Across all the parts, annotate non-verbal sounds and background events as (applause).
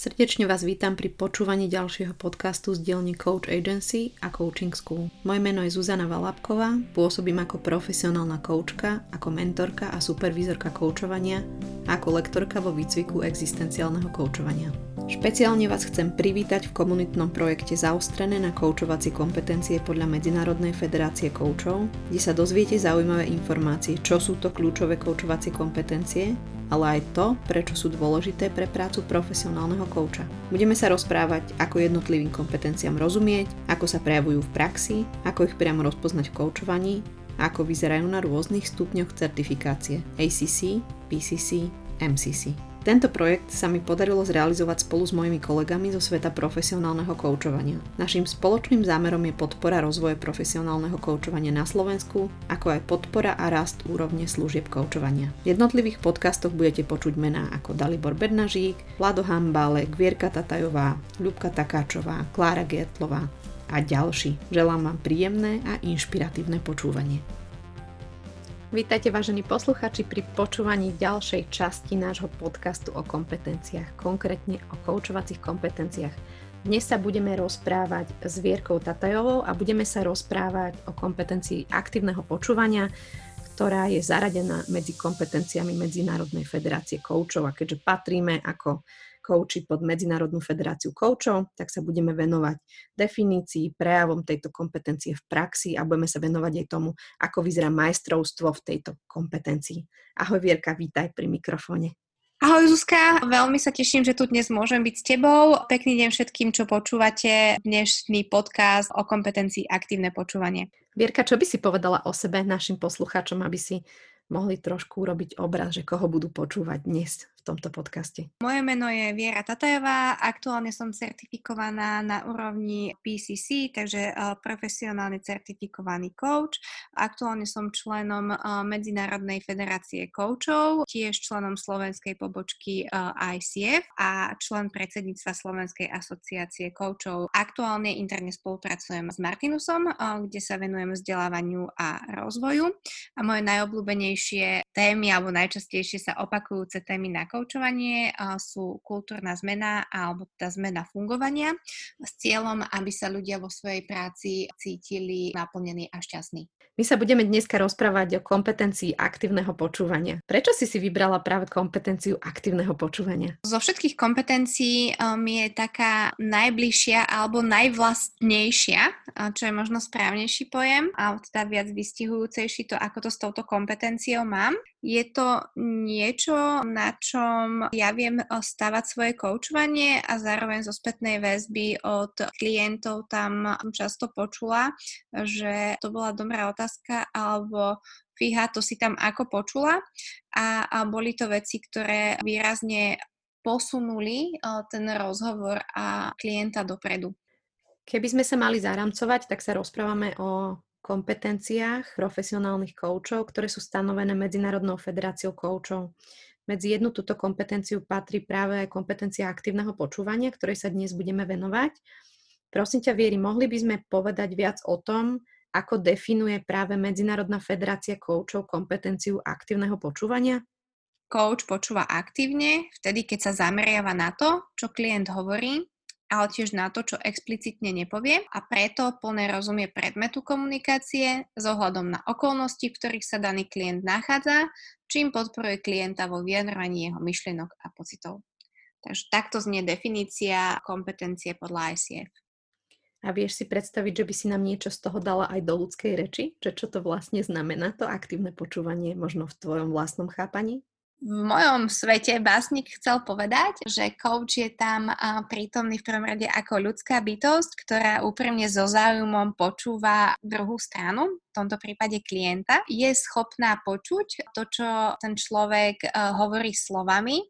Srdečne vás vítam pri počúvaní ďalšieho podcastu z dielne Coach Agency a Coaching School. Moje meno je Zuzana Valapková, pôsobím ako profesionálna koučka, ako mentorka a supervízorka koučovania a ako lektorka vo výcviku existenciálneho koučovania. Špeciálne vás chcem privítať v komunitnom projekte Zaostrené na koučovacie kompetencie podľa Medzinárodnej federácie koučov, kde sa dozviete zaujímavé informácie, čo sú to kľúčové koučovacie kompetencie, ale aj to, prečo sú dôležité pre prácu profesionálneho kouča. Budeme sa rozprávať, ako jednotlivým kompetenciám rozumieť, ako sa prejavujú v praxi, ako ich priamo rozpoznať v koučovaní ako vyzerajú na rôznych stupňoch certifikácie ACC, PCC, MCC. Tento projekt sa mi podarilo zrealizovať spolu s mojimi kolegami zo sveta profesionálneho koučovania. Naším spoločným zámerom je podpora rozvoje profesionálneho koučovania na Slovensku, ako aj podpora a rast úrovne služieb koučovania. V jednotlivých podcastoch budete počuť mená ako Dalibor Bednažík, Vlado Hambálek, Vierka Tatajová, Ľubka Takáčová, Klára Gertlová a ďalší. Želám vám príjemné a inšpiratívne počúvanie. Vítajte vážení posluchači pri počúvaní ďalšej časti nášho podcastu o kompetenciách, konkrétne o koučovacích kompetenciách. Dnes sa budeme rozprávať s Vierkou Tatajovou a budeme sa rozprávať o kompetencii aktívneho počúvania, ktorá je zaradená medzi kompetenciami Medzinárodnej federácie koučov a keďže patríme ako kouči pod Medzinárodnú federáciu koučov, tak sa budeme venovať definícii, prejavom tejto kompetencie v praxi a budeme sa venovať aj tomu, ako vyzerá majstrovstvo v tejto kompetencii. Ahoj Vierka, vítaj pri mikrofóne. Ahoj Zuzka, veľmi sa teším, že tu dnes môžem byť s tebou. Pekný deň všetkým, čo počúvate dnešný podcast o kompetencii aktívne počúvanie. Vierka, čo by si povedala o sebe našim poslucháčom, aby si mohli trošku urobiť obraz, že koho budú počúvať dnes v tomto podcaste? Moje meno je Viera Tatajová, aktuálne som certifikovaná na úrovni PCC, takže uh, profesionálne certifikovaný coach. Aktuálne som členom uh, Medzinárodnej federácie coachov, tiež členom slovenskej pobočky uh, ICF a člen predsedníctva Slovenskej asociácie coachov. Aktuálne interne spolupracujem s Martinusom, kde sa venujem vzdelávaniu a rozvoju. A moje najobľúbenejšie témy alebo najčastejšie sa opakujúce témy na koučovanie sú kultúrna zmena alebo tá zmena fungovania s cieľom, aby sa ľudia vo svojej práci cítili naplnení a šťastní. My sa budeme dneska rozprávať o kompetencii aktívneho počúvania. Prečo si si vybrala práve kompetenciu aktívneho počúvania? Zo všetkých kompetencií mi je taká najbližšia alebo najvlastnejšia, čo je možno správnejší pojem, a teda viac vystihujúcejší to, ako to s touto kompetenciou mám. Je to niečo, na čom ja viem eh, stavať svoje koučovanie a zároveň zo spätnej väzby od klientov tam často počula, že to bola dobrá otázka alebo fíha, to si tam ako počula a, a boli to veci, ktoré výrazne posunuli eh, ten rozhovor a klienta dopredu. Keby sme sa mali zaramcovať, tak sa rozprávame o kompetenciách profesionálnych koučov, ktoré sú stanovené Medzinárodnou federáciou koučov. Medzi jednu túto kompetenciu patrí práve aj kompetencia aktívneho počúvania, ktorej sa dnes budeme venovať. Prosím ťa, Vieri, mohli by sme povedať viac o tom, ako definuje práve Medzinárodná federácia koučov kompetenciu aktívneho počúvania? Coach počúva aktívne vtedy, keď sa zameriava na to, čo klient hovorí ale tiež na to, čo explicitne nepovie a preto plne rozumie predmetu komunikácie s ohľadom na okolnosti, v ktorých sa daný klient nachádza, čím podporuje klienta vo vyjadrovaní jeho myšlienok a pocitov. Takže takto znie definícia kompetencie podľa ICF. A vieš si predstaviť, že by si nám niečo z toho dala aj do ľudskej reči? Že čo to vlastne znamená, to aktívne počúvanie, možno v tvojom vlastnom chápaní? V mojom svete básnik chcel povedať, že coach je tam prítomný v prvom rade ako ľudská bytosť, ktorá úprimne so záujmom počúva druhú stranu, v tomto prípade klienta, je schopná počuť to, čo ten človek hovorí slovami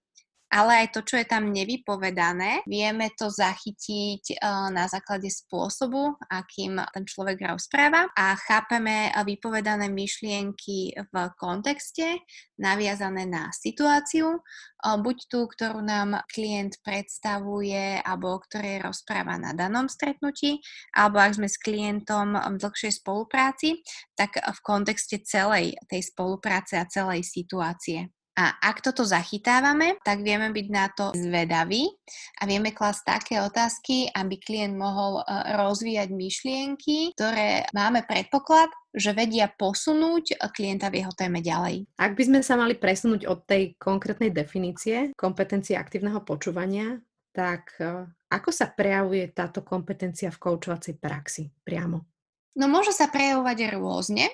ale aj to, čo je tam nevypovedané, vieme to zachytiť uh, na základe spôsobu, akým ten človek rozpráva a chápeme vypovedané myšlienky v kontexte, naviazané na situáciu, uh, buď tú, ktorú nám klient predstavuje, alebo o ktorej rozpráva na danom stretnutí, alebo ak sme s klientom v dlhšej spolupráci, tak v kontexte celej tej spolupráce a celej situácie. A ak toto zachytávame, tak vieme byť na to zvedaví a vieme klasť také otázky, aby klient mohol e, rozvíjať myšlienky, ktoré máme predpoklad, že vedia posunúť klienta v jeho téme ďalej. Ak by sme sa mali presunúť od tej konkrétnej definície kompetencie aktívneho počúvania, tak e, ako sa prejavuje táto kompetencia v koučovacej praxi priamo? No môže sa prejavovať rôzne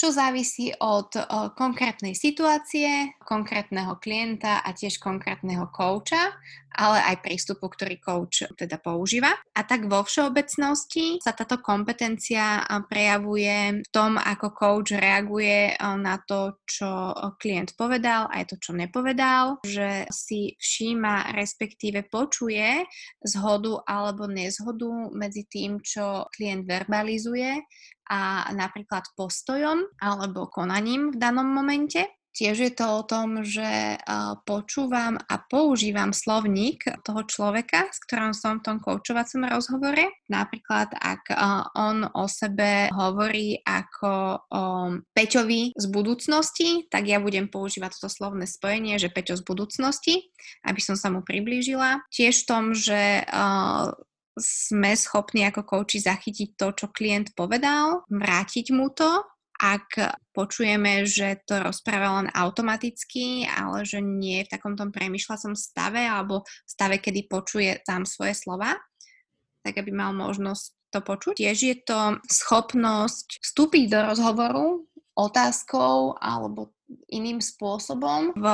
čo závisí od konkrétnej situácie, konkrétneho klienta a tiež konkrétneho kouča, ale aj prístupu, ktorý coach teda používa. A tak vo všeobecnosti sa táto kompetencia prejavuje v tom, ako coach reaguje na to, čo klient povedal, aj to, čo nepovedal, že si všíma, respektíve počuje zhodu alebo nezhodu medzi tým, čo klient verbalizuje a napríklad postojom alebo konaním v danom momente. Tiež je to o tom, že počúvam a používam slovník toho človeka, s ktorým som v tom koučovacom rozhovore. Napríklad, ak on o sebe hovorí ako o Peťovi z budúcnosti, tak ja budem používať toto slovné spojenie, že Peťo z budúcnosti, aby som sa mu priblížila. Tiež v tom, že sme schopní ako kouči zachytiť to, čo klient povedal, vrátiť mu to, ak počujeme, že to rozpráva len automaticky, ale že nie je v takom tom premyšľacom stave alebo stave, kedy počuje tam svoje slova, tak aby mal možnosť to počuť. Tiež je to schopnosť vstúpiť do rozhovoru otázkou alebo iným spôsobom v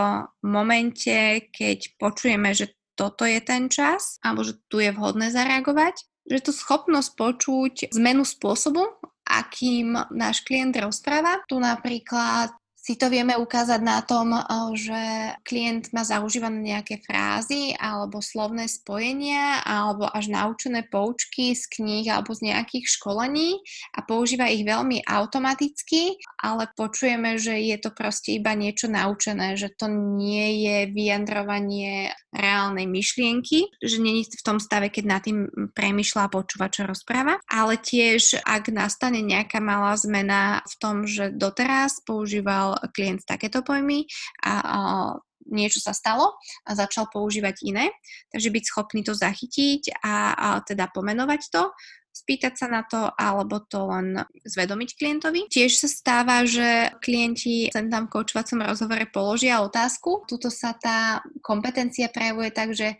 momente, keď počujeme, že toto je ten čas, alebo že tu je vhodné zareagovať. Že to schopnosť počuť zmenu spôsobu, akým náš klient rozpráva. Tu napríklad si to vieme ukázať na tom, eh, že klient má zaužívané nejaké frázy alebo slovné spojenia alebo až naučené poučky z kníh alebo z nejakých školení a používa ich veľmi automaticky, ale počujeme, že je to proste iba niečo naučené, že to nie je vyjadrovanie reálnej myšlienky, že není v tom stave, keď nad tým premyšľa a počúva, čo rozpráva, ale tiež ak nastane nejaká malá zmena v tom, že doteraz používal klient takéto pojmy a, a niečo sa stalo a začal používať iné. Takže byť schopný to zachytiť a, a teda pomenovať to, spýtať sa na to alebo to len zvedomiť klientovi. Tiež sa stáva, že klienti sem tam v koučovacom rozhovore položia otázku. Tuto sa tá kompetencia prejavuje tak, že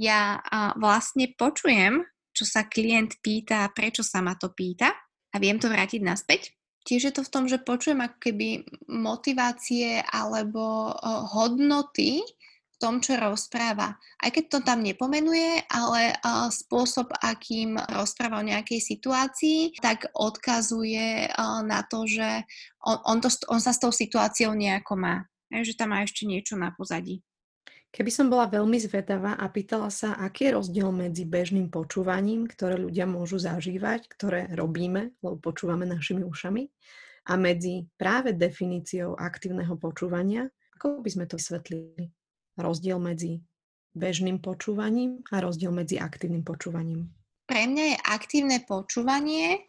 ja vlastne počujem, čo sa klient pýta a prečo sa ma to pýta a viem to vrátiť naspäť tiež je to v tom, že počujem ako keby motivácie alebo hodnoty v tom, čo rozpráva. Aj keď to tam nepomenuje, ale spôsob, akým rozpráva o nejakej situácii, tak odkazuje na to, že on, on, to, on sa s tou situáciou nejako má. Že tam má ešte niečo na pozadí. Keby som bola veľmi zvedavá a pýtala sa, aký je rozdiel medzi bežným počúvaním, ktoré ľudia môžu zažívať, ktoré robíme, lebo počúvame našimi ušami, a medzi práve definíciou aktívneho počúvania, ako by sme to vysvetlili? Rozdiel medzi bežným počúvaním a rozdiel medzi aktívnym počúvaním. Pre mňa je aktívne počúvanie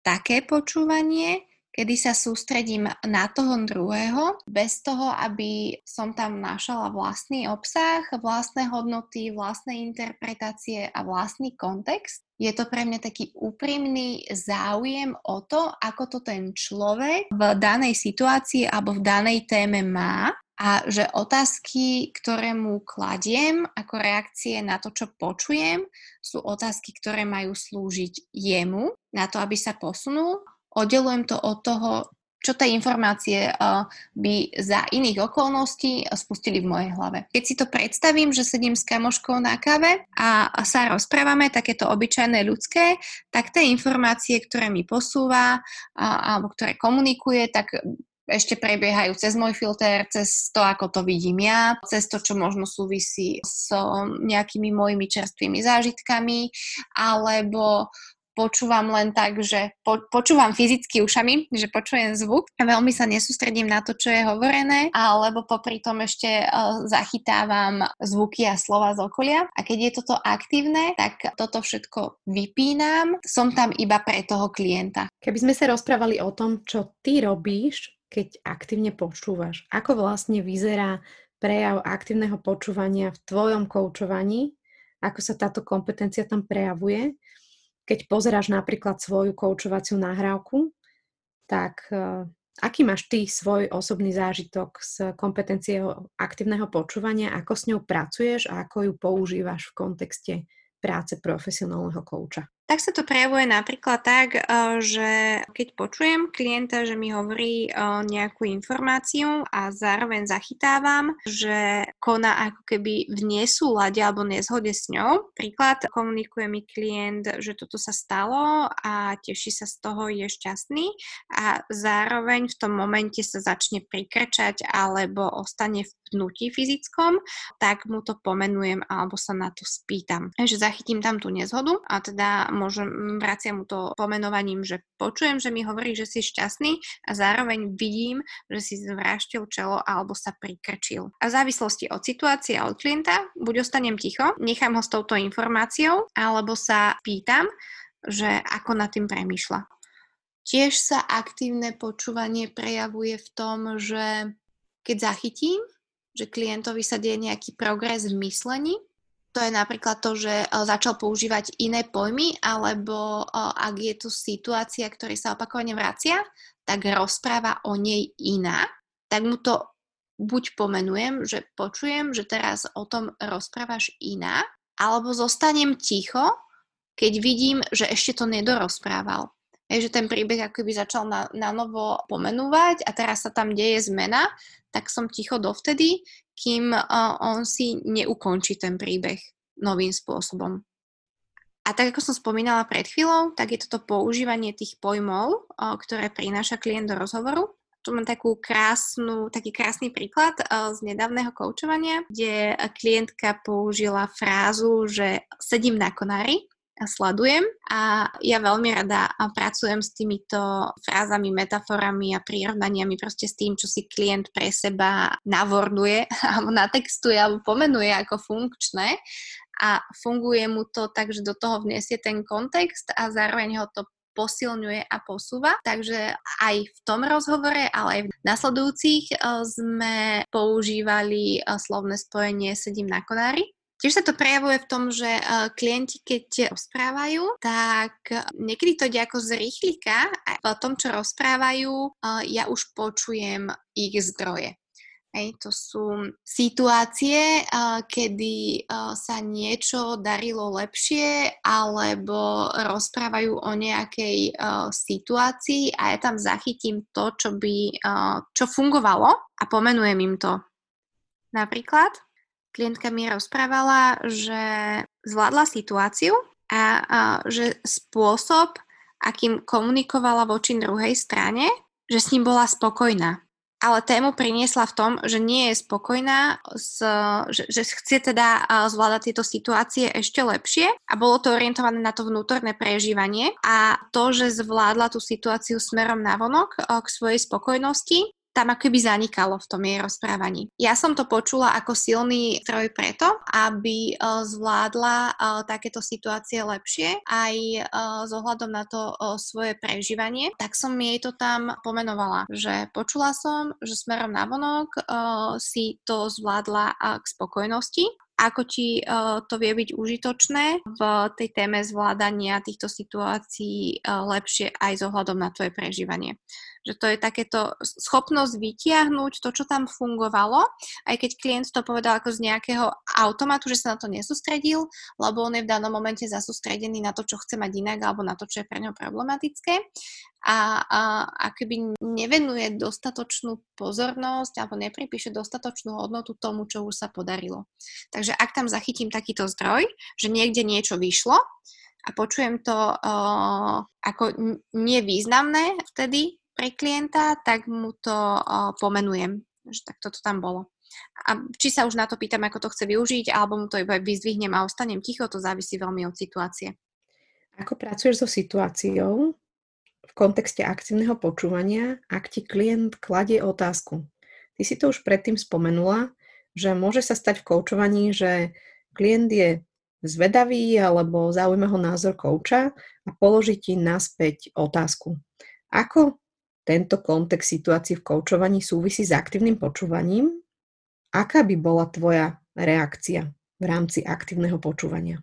také počúvanie, kedy sa sústredím na toho druhého, bez toho, aby som tam našala vlastný obsah, vlastné hodnoty, vlastné interpretácie a vlastný kontext. Je to pre mňa taký úprimný záujem o to, ako to ten človek v danej situácii alebo v danej téme má a že otázky, ktoré mu kladiem ako reakcie na to, čo počujem, sú otázky, ktoré majú slúžiť jemu na to, aby sa posunul oddelujem to od toho, čo tie informácie uh, by za iných okolností spustili v mojej hlave. Keď si to predstavím, že sedím s kamoškou na kave a sa rozprávame, takéto obyčajné ľudské, tak tie informácie, ktoré mi posúva alebo ktoré komunikuje, tak ešte prebiehajú cez môj filter, cez to, ako to vidím ja, cez to, čo možno súvisí s nejakými mojimi čerstvými zážitkami, alebo počúvam len tak, že po, počúvam fyzicky ušami, že počujem zvuk a veľmi sa nesústredím na to, čo je hovorené, alebo popri tom ešte uh, zachytávam zvuky a slova z okolia. A keď je toto aktívne, tak toto všetko vypínam, som tam iba pre toho klienta. Keby sme sa rozprávali o tom, čo ty robíš keď aktívne počúvaš? Ako vlastne vyzerá prejav aktívneho počúvania v tvojom koučovaní? Ako sa táto kompetencia tam prejavuje? Keď pozeráš napríklad svoju koučovaciu nahrávku, tak uh, aký máš ty svoj osobný zážitok z kompetencie aktívneho počúvania, ako s ňou pracuješ a ako ju používaš v kontexte práce profesionálneho kouča? Tak sa to prejavuje napríklad tak, eh, že keď počujem klienta, že mi hovorí eh, nejakú informáciu a zároveň zachytávam, že koná ako keby v nesúlade alebo nezhode s ňou. Príklad, komunikuje mi klient, že toto sa stalo a teší sa z toho, je šťastný a zároveň v tom momente sa začne prikrčať alebo ostane v pnutí fyzickom, tak mu to pomenujem alebo sa na to spýtam. Takže zachytím tam tú nezhodu a teda môžem, vraciam mu to pomenovaním, že počujem, že mi hovorí, že si šťastný a zároveň vidím, že si zvráštil čelo alebo sa prikrčil. A v závislosti od situácie a od klienta buď ostanem ticho, nechám ho s touto informáciou, alebo sa pýtam, že ako nad tým premýšľa. Tiež sa aktívne počúvanie prejavuje v tom, že keď zachytím, že klientovi sa deje nejaký progres v myslení, to je napríklad to, že e, začal používať iné pojmy, alebo e, ak je tu situácia, ktorá sa opakovane vracia, tak rozpráva o nej iná, tak mu to buď pomenujem, že počujem, že teraz o tom rozprávaš iná, alebo zostanem ticho, keď vidím, že ešte to nedorozprával. Je, že ten príbeh ako by začal na, na novo pomenúvať a teraz sa tam deje zmena, tak som ticho dovtedy, kým uh, on si neukončí ten príbeh novým spôsobom. A tak ako som spomínala pred chvíľou, tak je toto používanie tých pojmov, uh, ktoré prináša klient do rozhovoru. Tu mám takú krásnu, taký krásny príklad uh, z nedávneho koučovania, kde klientka použila frázu, že sedím na konári sledujem. A ja veľmi rada pracujem s týmito frázami, metaforami a prirovnaniami proste s tým, čo si klient pre seba navorduje (laughs) alebo natextuje alebo pomenuje ako funkčné. A funguje mu to tak, že do toho vniesie ten kontext a zároveň ho to posilňuje a posúva. Takže aj v tom rozhovore, ale aj v nasledujúcich eh, sme používali eh, slovné spojenie sedím na konári Tiež sa to prejavuje v tom, že uh, klienti, keď rozprávajú, tak niekedy to ide ako z rýchlika a v tom, čo rozprávajú, uh, ja už počujem ich zdroje. Hej, to sú situácie, kedy sa niečo darilo lepšie alebo rozprávajú o nejakej situácii a ja tam zachytím to, čo by, čo fungovalo a pomenujem im to. Napríklad, klientka mi rozprávala, že zvládla situáciu a, a že spôsob, akým komunikovala voči druhej strane, že s ním bola spokojná. Ale tému priniesla v tom, že nie je spokojná, s, že, že chce teda zvládať tieto situácie ešte lepšie a bolo to orientované na to vnútorné prežívanie a to, že zvládla tú situáciu smerom na vonok k svojej spokojnosti, tam akoby zanikalo v tom jej rozprávaní. Ja som to počula ako silný stroj preto, aby uh, zvládla uh, takéto situácie lepšie. Aj uh, s ohľadom na to svoje prežívanie, tak som jej to tam pomenovala, že počula som, že smerom na vonok si to zvládla k spokojnosti. Ako ti to vie byť užitočné v tej téme zvládania týchto situácií lepšie aj s ohľadom na tvoje prežívanie že to je takéto schopnosť vytiahnuť to, čo tam fungovalo, aj keď klient to povedal ako z nejakého automatu, že sa na to nesústredil, lebo on je v danom momente zasústredený na to, čo chce mať inak, alebo na to, čo je pre neho problematické a, a, a keby nevenuje dostatočnú pozornosť alebo nepripíše dostatočnú hodnotu tomu, čo už sa podarilo. Takže ak tam zachytím takýto zdroj, že niekde niečo vyšlo, a počujem to uh, ako nevýznamné vtedy, pre klienta, tak mu to pomenujem, že tak toto tam bolo. A či sa už na to pýtam, ako to chce využiť, alebo mu to iba vyzdvihnem a ostanem ticho, to závisí veľmi od situácie. Ako pracuješ so situáciou v kontexte aktívneho počúvania, ak ti klient kladie otázku? Ty si to už predtým spomenula, že môže sa stať v koučovaní, že klient je zvedavý alebo zaujíma ho názor kouča a položí ti naspäť otázku. Ako tento kontext situácií v koučovaní súvisí s aktívnym počúvaním, aká by bola tvoja reakcia v rámci aktívneho počúvania?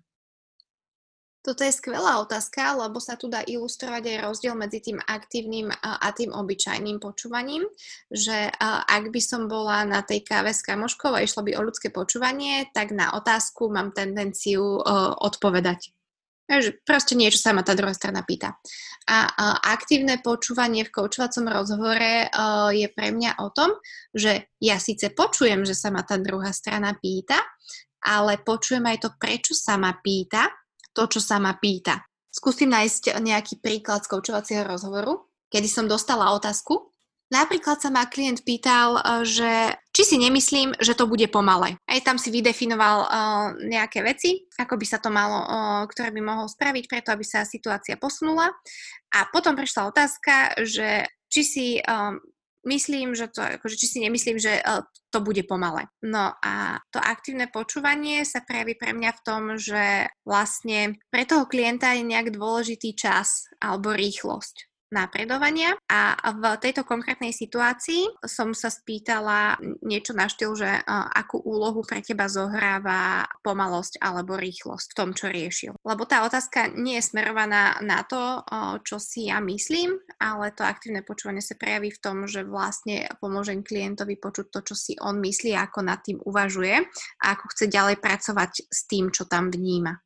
Toto je skvelá otázka, lebo sa tu dá ilustrovať aj rozdiel medzi tým aktívnym a tým obyčajným počúvaním, že ak by som bola na tej káve s kamoškou a išlo by o ľudské počúvanie, tak na otázku mám tendenciu odpovedať. Proste niečo sa ma tá druhá strana pýta. A, aktívne počúvanie v koučovacom rozhovore je pre mňa o tom, že ja síce počujem, že sa ma tá druhá strana pýta, ale počujem aj to, prečo sa ma pýta to, čo sa ma pýta. Skúsim nájsť nejaký príklad z koučovacieho rozhovoru, kedy som dostala otázku. Napríklad sa ma klient pýtal, eh, že či si nemyslím, že to bude pomalé. Aj tam si vydefinoval uh, nejaké veci, ako by sa to malo, uh, ktoré by mohol spraviť preto, aby sa situácia posunula. A potom prišla otázka, že či si um, myslím, že to, akože či si nemyslím, že uh, to bude pomalé. No a to aktívne počúvanie sa prejaví pre mňa v tom, že vlastne pre toho klienta je nejak dôležitý čas alebo rýchlosť napredovania a v tejto konkrétnej situácii som sa spýtala niečo na štýl, že akú úlohu pre teba zohráva pomalosť alebo rýchlosť v tom, čo riešil. Lebo tá otázka nie je smerovaná na to, čo si ja myslím, ale to aktívne počúvanie sa prejaví v tom, že vlastne pomôžem klientovi počuť to, čo si on myslí, ako nad tým uvažuje a ako chce ďalej pracovať s tým, čo tam vníma.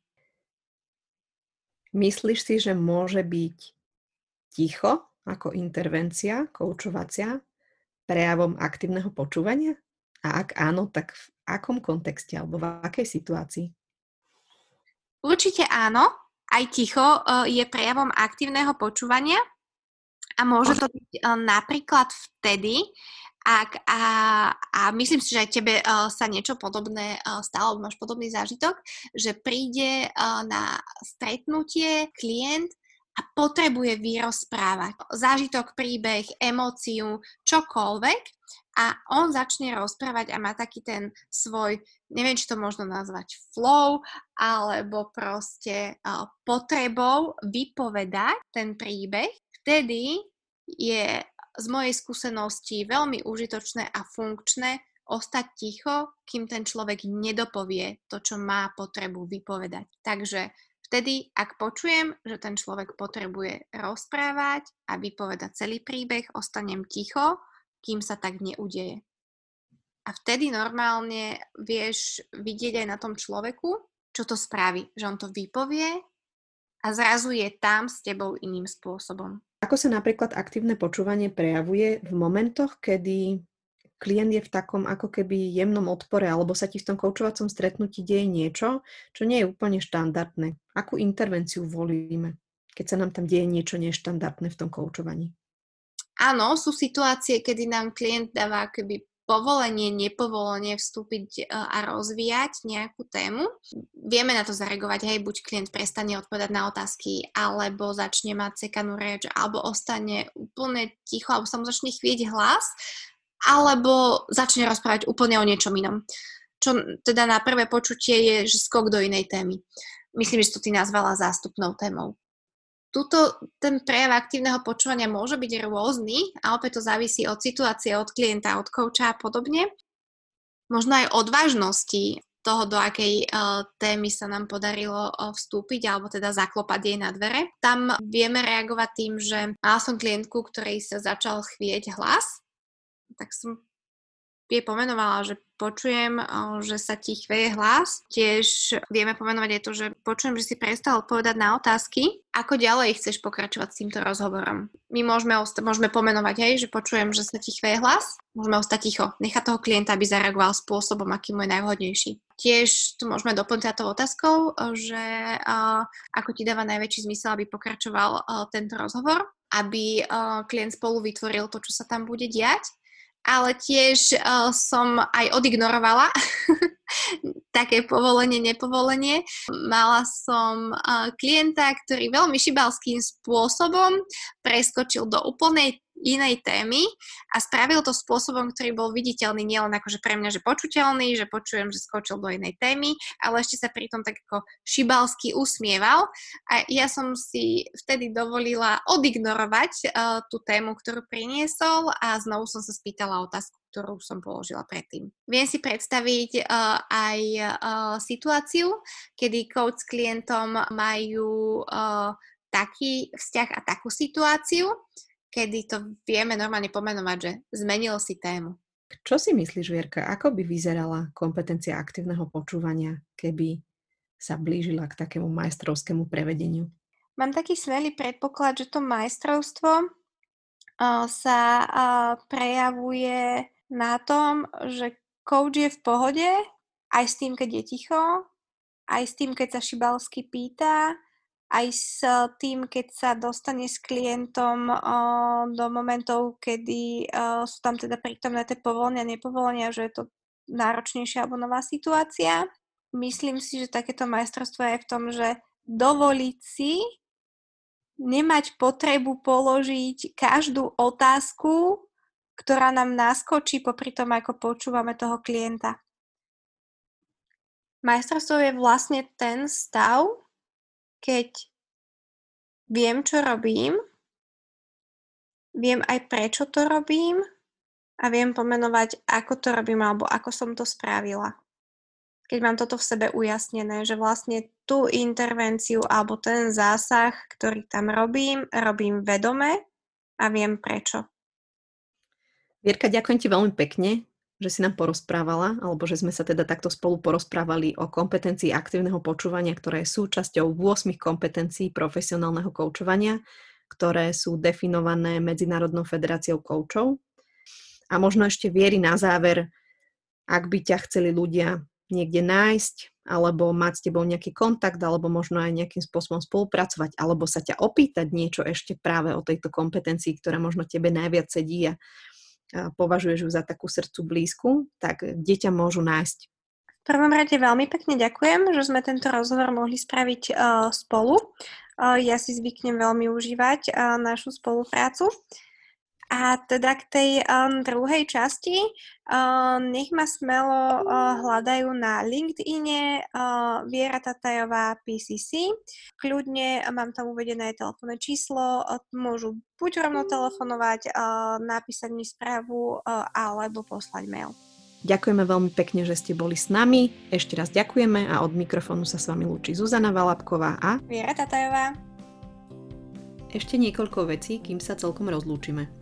Myslíš si, že môže byť ticho ako intervencia koučovacia prejavom aktívneho počúvania? A ak áno, tak v akom kontexte alebo v akej situácii? Určite áno. Aj ticho e, je prejavom aktívneho počúvania a môže to byť e, napríklad vtedy, ak, a, a myslím si, že aj tebe uh, sa niečo podobné uh, stalo, máš podobný zážitok, že príde na stretnutie klient a potrebuje vyrozprávať zážitok, príbeh, emóciu, čokoľvek a on začne rozprávať a má taký ten svoj, neviem, či to možno nazvať flow, alebo proste potrebou vypovedať ten príbeh, vtedy je z mojej skúsenosti veľmi užitočné a funkčné ostať ticho, kým ten človek nedopovie to, čo má potrebu vypovedať. Takže Vtedy, ak počujem, že ten človek potrebuje rozprávať a vypovedať celý príbeh, ostanem ticho, kým sa tak neudeje. A vtedy normálne vieš vidieť aj na tom človeku, čo to spraví, že on to vypovie a zrazu je tam s tebou iným spôsobom. Ako sa napríklad aktívne počúvanie prejavuje v momentoch, kedy klient je v takom ako keby jemnom odpore, alebo sa ti v tom koučovacom stretnutí deje niečo, čo nie je úplne štandardné. Akú intervenciu volíme, keď sa nám tam deje niečo neštandardné v tom koučovaní? Áno, sú situácie, kedy nám klient dáva keby povolenie, nepovolenie vstúpiť e, a rozvíjať nejakú tému. Vieme na to zareagovať, hej, buď klient prestane odpovedať na otázky, alebo začne mať cekanú reč, alebo ostane úplne ticho, alebo sa mu začne chvieť hlas alebo začne rozprávať úplne o niečom inom. Čo teda na prvé počutie je, že skok do inej témy. Myslím, že to ty nazvala zástupnou témou. Tuto ten prejav aktívneho počúvania môže byť rôzny a opäť to závisí od situácie, od klienta, od kouča a podobne. Možno aj od vážnosti toho, do akej uh, témy sa nám podarilo uh, vstúpiť alebo teda zaklopať jej na dvere. Tam vieme reagovať tým, že mala som klientku, ktorej sa začal chvieť hlas tak som jej pomenovala, že počujem, že sa ti chveje hlas. Tiež vieme pomenovať aj to, že počujem, že si prestal odpovedať na otázky. Ako ďalej chceš pokračovať s týmto rozhovorom? My môžeme, osta- môžeme pomenovať, hej, že počujem, že sa ti chveje hlas. Môžeme ostať ticho. Nechať toho klienta, aby zareagoval spôsobom, aký mu je najvhodnejší. Tiež tu môžeme doplniť tou otázkou, že uh, ako ti dáva najväčší zmysel, aby pokračoval uh, tento rozhovor, aby uh, klient spolu vytvoril to, čo sa tam bude diať ale tiež uh, som aj odignorovala (laughs) také povolenie, nepovolenie. Mala som uh, klienta, ktorý veľmi šibalským spôsobom preskočil do úplnej inej témy a spravil to spôsobom, ktorý bol viditeľný nielen akože pre mňa, že počuteľný, že počujem, že skočil do inej témy, ale ešte sa pritom tak ako šibalsky usmieval a ja som si vtedy dovolila odignorovať uh, tú tému, ktorú priniesol a znovu som sa spýtala otázku, ktorú som položila predtým. Viem si predstaviť uh, aj uh, situáciu, kedy coach s klientom majú uh, taký vzťah a takú situáciu, kedy to vieme normálne pomenovať, že zmenil si tému. Čo si myslíš, Vierka, ako by vyzerala kompetencia aktívneho počúvania, keby sa blížila k takému majstrovskému prevedeniu? Mám taký smelý predpoklad, že to majstrovstvo sa prejavuje na tom, že coach je v pohode, aj s tým, keď je ticho, aj s tým, keď sa Šibalsky pýta, aj s tým, keď sa dostane s klientom uh, do momentov, kedy uh, sú tam teda prítomné tie povolenia, nepovolenia, že je to náročnejšia alebo nová situácia. Myslím si, že takéto majstrovstvo je v tom, že dovoliť si nemať potrebu položiť každú otázku, ktorá nám naskočí popri tom, ako počúvame toho klienta. Majstrovstvo je vlastne ten stav, keď viem, čo robím, viem aj prečo to robím a viem pomenovať, ako to robím alebo ako som to spravila. Keď mám toto v sebe ujasnené, že vlastne tú intervenciu alebo ten zásah, ktorý tam robím, robím vedome a viem prečo. Vierka, ďakujem ti veľmi pekne že si nám porozprávala, alebo že sme sa teda takto spolu porozprávali o kompetencii aktívneho počúvania, ktoré je súčasťou 8 kompetencií profesionálneho koučovania, ktoré sú definované Medzinárodnou federáciou koučov. A možno ešte viery na záver, ak by ťa chceli ľudia niekde nájsť, alebo mať s tebou nejaký kontakt, alebo možno aj nejakým spôsobom spolupracovať, alebo sa ťa opýtať niečo ešte práve o tejto kompetencii, ktorá možno tebe najviac sedí a považuješ ju za takú srdcu blízku, tak kde ťa môžu nájsť? V prvom rade veľmi pekne ďakujem, že sme tento rozhovor mohli spraviť uh, spolu. Uh, ja si zvyknem veľmi užívať uh, našu spoluprácu. A teda k tej um, druhej časti, um, nech ma smelo uh, hľadajú na LinkedIne uh, Viera Tatajová PCC. Kľudne mám tam uvedené telefónne číslo, uh, môžu buď rovno telefonovať, uh, napísať mi správu uh, alebo poslať mail. Ďakujeme veľmi pekne, že ste boli s nami. Ešte raz ďakujeme a od mikrofónu sa s vami lúči Zuzana Valapková a Viera Tatajová. Ešte niekoľko vecí, kým sa celkom rozlúčime.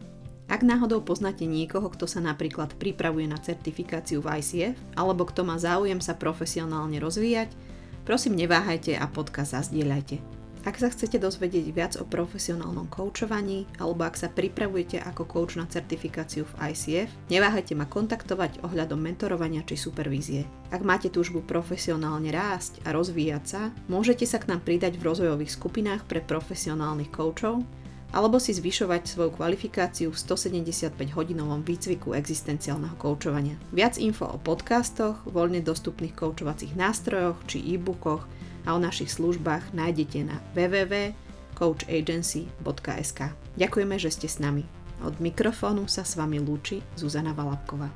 Ak náhodou poznáte niekoho, kto sa napríklad pripravuje na certifikáciu v ICF, alebo kto má záujem sa profesionálne rozvíjať, prosím neváhajte a podcast zazdieľajte. Ak sa chcete dozvedieť viac o profesionálnom koučovaní alebo ak sa pripravujete ako coach na certifikáciu v ICF, neváhajte ma kontaktovať ohľadom mentorovania či supervízie. Ak máte túžbu profesionálne rásť a rozvíjať sa, môžete sa k nám pridať v rozvojových skupinách pre profesionálnych koučov alebo si zvyšovať svoju kvalifikáciu v 175-hodinovom výcviku existenciálneho koučovania. Viac info o podcastoch, voľne dostupných koučovacích nástrojoch či e-bookoch a o našich službách nájdete na www.coachagency.sk. Ďakujeme, že ste s nami. Od mikrofónu sa s vami lúči Zuzana Valapková.